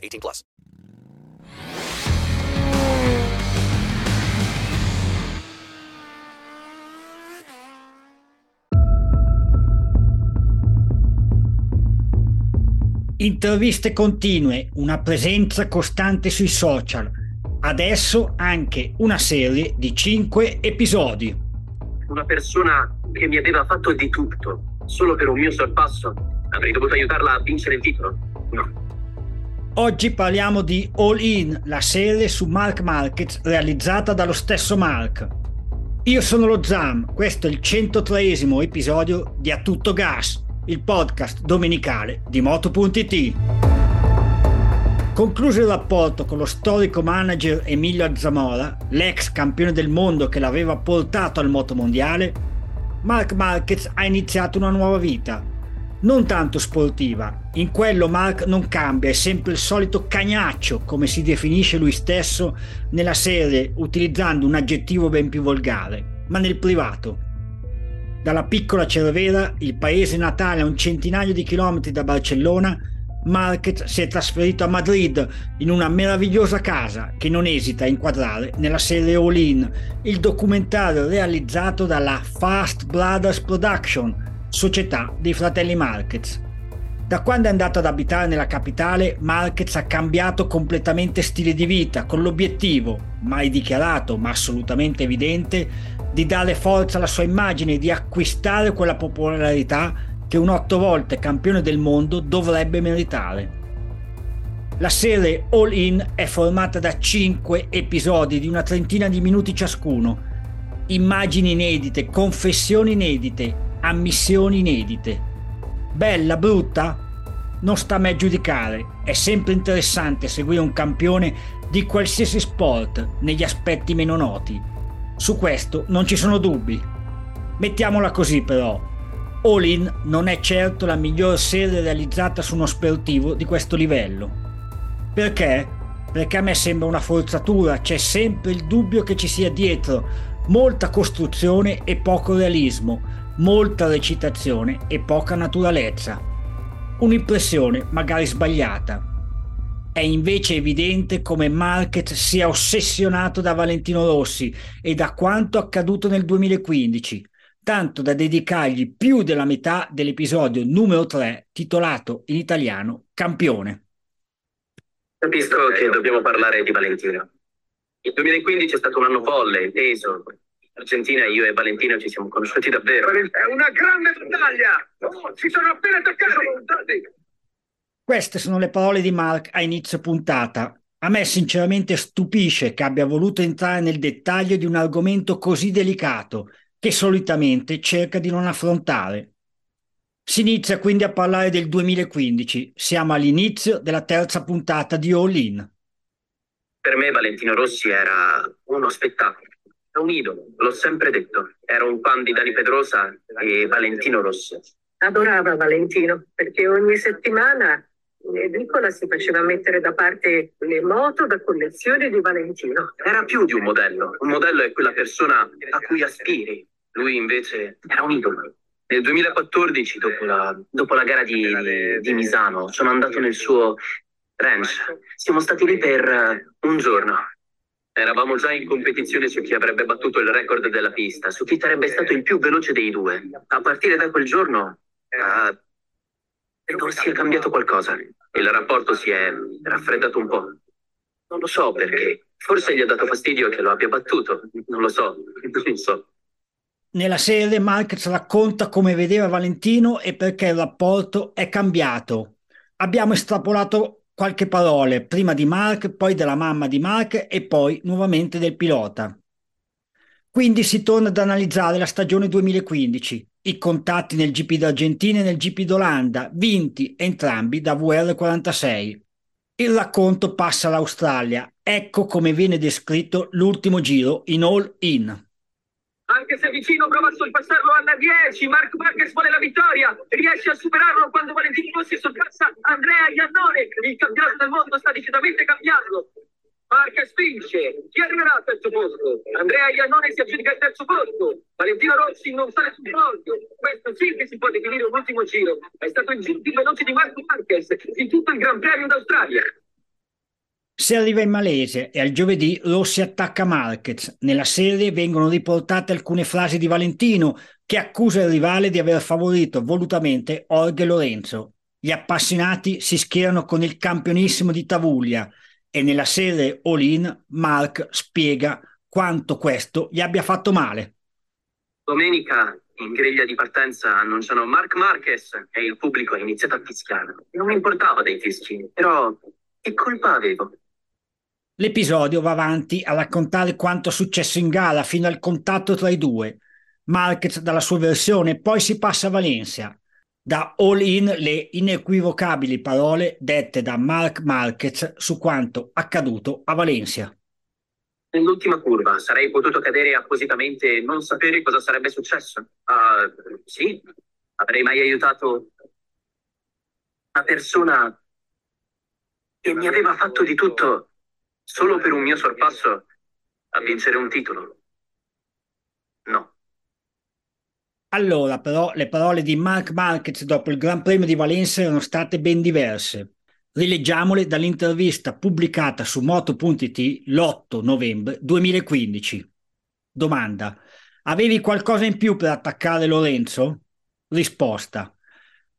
18 plus. Interviste continue, una presenza costante sui social. Adesso anche una serie di 5 episodi. Una persona che mi aveva fatto di tutto solo per un mio sorpasso. Avrei dovuto aiutarla a vincere il titolo? No. Oggi parliamo di All In, la serie su Mark Markets realizzata dallo stesso Mark. Io sono lo Zam, questo è il 103 episodio di A Tutto Gas, il podcast domenicale di Moto.it. Concluso il rapporto con lo storico manager Emilio Azzamora, l'ex campione del mondo che l'aveva portato al motomondiale, Mark Marquez ha iniziato una nuova vita, non tanto sportiva. In quello Mark non cambia, è sempre il solito cagnaccio, come si definisce lui stesso nella serie, utilizzando un aggettivo ben più volgare, ma nel privato. Dalla piccola Cervera, il paese natale a un centinaio di chilometri da Barcellona, Marquez si è trasferito a Madrid in una meravigliosa casa che non esita a inquadrare nella serie All In, il documentario realizzato dalla Fast Brothers Production, società dei fratelli Marquez. Da quando è andato ad abitare nella capitale, Marquez ha cambiato completamente stile di vita, con l'obiettivo, mai dichiarato ma assolutamente evidente, di dare forza alla sua immagine e di acquistare quella popolarità che un otto volte campione del mondo dovrebbe meritare. La serie All In è formata da cinque episodi di una trentina di minuti ciascuno, immagini inedite, confessioni inedite, ammissioni inedite. Bella, brutta? Non sta a me giudicare, è sempre interessante seguire un campione di qualsiasi sport negli aspetti meno noti. Su questo non ci sono dubbi. Mettiamola così però. All In non è certo la miglior serie realizzata su uno sportivo di questo livello. Perché? Perché a me sembra una forzatura, c'è sempre il dubbio che ci sia dietro molta costruzione e poco realismo, molta recitazione e poca naturalezza. Un'impressione magari sbagliata. È invece evidente come Marquez sia ossessionato da Valentino Rossi e da quanto accaduto nel 2015, tanto da dedicargli più della metà dell'episodio numero 3 titolato in italiano Campione. Capisco che dobbiamo parlare di Valentino. Il 2015 è stato un anno folle, teso, Argentina, io e Valentino ci siamo conosciuti davvero. È una grande battaglia! Oh, si sono appena attaccati! Queste sono le parole di Mark a inizio puntata. A me sinceramente stupisce che abbia voluto entrare nel dettaglio di un argomento così delicato che solitamente cerca di non affrontare. Si inizia quindi a parlare del 2015. Siamo all'inizio della terza puntata di All In. Per me Valentino Rossi era uno spettacolo. È un idolo, l'ho sempre detto. Era un fan di Dani Pedrosa e Valentino Rossi. Adorava Valentino perché ogni settimana in edicola si faceva mettere da parte le moto da collezione di Valentino. Era più di un modello. Un modello è quella persona a cui aspiri. Lui invece era un idolo. Nel 2014, dopo la, dopo la gara di, di, di Misano, sono andato nel suo ranch. Siamo stati lì per un giorno. Eravamo già in competizione su chi avrebbe battuto il record della pista, su chi sarebbe stato il più veloce dei due. A partire da quel giorno uh, non si è cambiato qualcosa. Il rapporto si è raffreddato un po'. Non lo so perché. Forse gli ha dato fastidio che lo abbia battuto. Non lo so. Non so. Nella serie Marquez racconta come vedeva Valentino e perché il rapporto è cambiato. Abbiamo estrapolato qualche parole, prima di Mark, poi della mamma di Mark e poi nuovamente del pilota. Quindi si torna ad analizzare la stagione 2015, i contatti nel GP d'Argentina e nel GP d'Olanda, vinti entrambi da VR46. Il racconto passa all'Australia. Ecco come viene descritto l'ultimo giro in all-in. Anche se vicino prova a sorpassarlo alla 10, Mark Marquez vuole la vittoria, riesce a superarlo quando Valentino Rossi sorpassa Andrea Iannone, il campionato del mondo sta decisamente cambiando. Marquez vince, chi arriverà al terzo posto? Andrea Iannone si aggiudica il terzo posto, Valentino Rossi non sale sul podio, questo sì che si può definire un ultimo giro, è stato il giro più veloce di Marco Marquez in tutto il Gran Premio d'Australia. Si arriva in Malese e al giovedì Rossi attacca Marquez. Nella serie vengono riportate alcune frasi di Valentino che accusa il rivale di aver favorito volutamente Orge Lorenzo. Gli appassionati si schierano con il campionissimo di Tavuglia e nella serie All-In Mark spiega quanto questo gli abbia fatto male. Domenica in griglia di partenza annunciano Mark Marquez e il pubblico ha iniziato a fischiare. Non mi importava dei fischi, però che colpa avevo? L'episodio va avanti a raccontare quanto successo in gara fino al contatto tra i due. Marquez dalla sua versione, poi si passa a Valencia. Da all in le inequivocabili parole dette da Mark Marquez su quanto accaduto a Valencia. Nell'ultima curva sarei potuto cadere appositamente e non sapere cosa sarebbe successo. Ah, sì, avrei mai aiutato una persona che mi aveva fatto di tutto solo per un mio sorpasso a vincere un titolo? No. Allora, però, le parole di Mark Marquez dopo il Gran Premio di Valencia erano state ben diverse. Rileggiamole dall'intervista pubblicata su Moto.it l'8 novembre 2015. Domanda. Avevi qualcosa in più per attaccare Lorenzo? Risposta.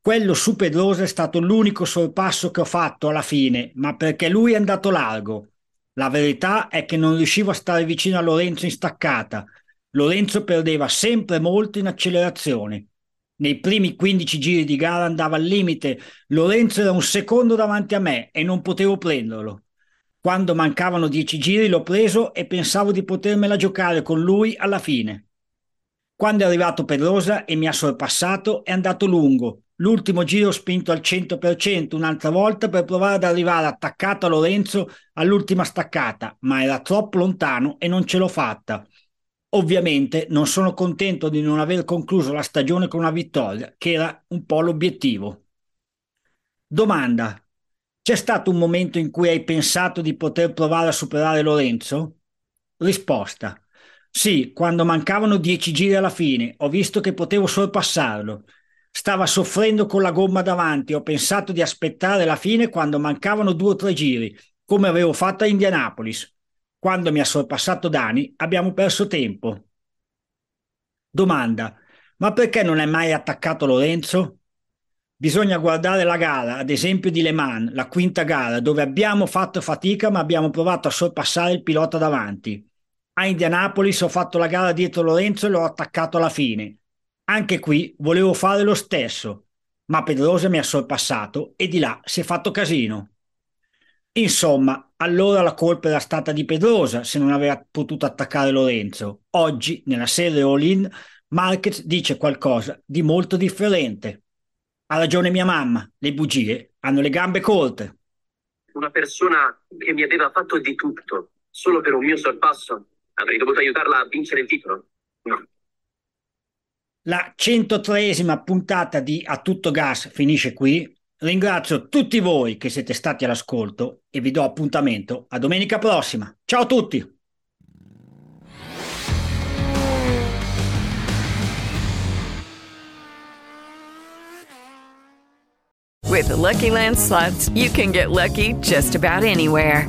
Quello su Pedrosa è stato l'unico sorpasso che ho fatto alla fine, ma perché lui è andato largo. La verità è che non riuscivo a stare vicino a Lorenzo in staccata. Lorenzo perdeva sempre molto in accelerazione. Nei primi 15 giri di gara andava al limite. Lorenzo era un secondo davanti a me e non potevo prenderlo. Quando mancavano 10 giri l'ho preso e pensavo di potermela giocare con lui alla fine. Quando è arrivato Pedrosa e mi ha sorpassato è andato lungo. L'ultimo giro spinto al 100% un'altra volta per provare ad arrivare attaccato a Lorenzo all'ultima staccata, ma era troppo lontano e non ce l'ho fatta. Ovviamente non sono contento di non aver concluso la stagione con una vittoria, che era un po' l'obiettivo. Domanda. C'è stato un momento in cui hai pensato di poter provare a superare Lorenzo? Risposta. Sì, quando mancavano dieci giri alla fine, ho visto che potevo sorpassarlo. Stava soffrendo con la gomma davanti, ho pensato di aspettare la fine quando mancavano due o tre giri, come avevo fatto a Indianapolis. Quando mi ha sorpassato Dani, abbiamo perso tempo. Domanda: ma perché non è mai attaccato Lorenzo? Bisogna guardare la gara, ad esempio di Le Mans, la quinta gara, dove abbiamo fatto fatica ma abbiamo provato a sorpassare il pilota davanti. A Indianapolis ho fatto la gara dietro Lorenzo e l'ho attaccato alla fine. Anche qui volevo fare lo stesso, ma Pedrosa mi ha sorpassato e di là si è fatto casino. Insomma, allora la colpa era stata di Pedrosa se non aveva potuto attaccare Lorenzo. Oggi, nella serie All-In, Marquez dice qualcosa di molto differente. Ha ragione mia mamma, le bugie hanno le gambe corte. Una persona che mi aveva fatto di tutto solo per un mio sorpasso, avrei dovuto aiutarla a vincere il titolo? No. La 103esima puntata di A Tutto Gas finisce qui. Ringrazio tutti voi che siete stati all'ascolto e vi do appuntamento a domenica prossima. Ciao a tutti! With the Lucky Land slots, you can get lucky just about anywhere.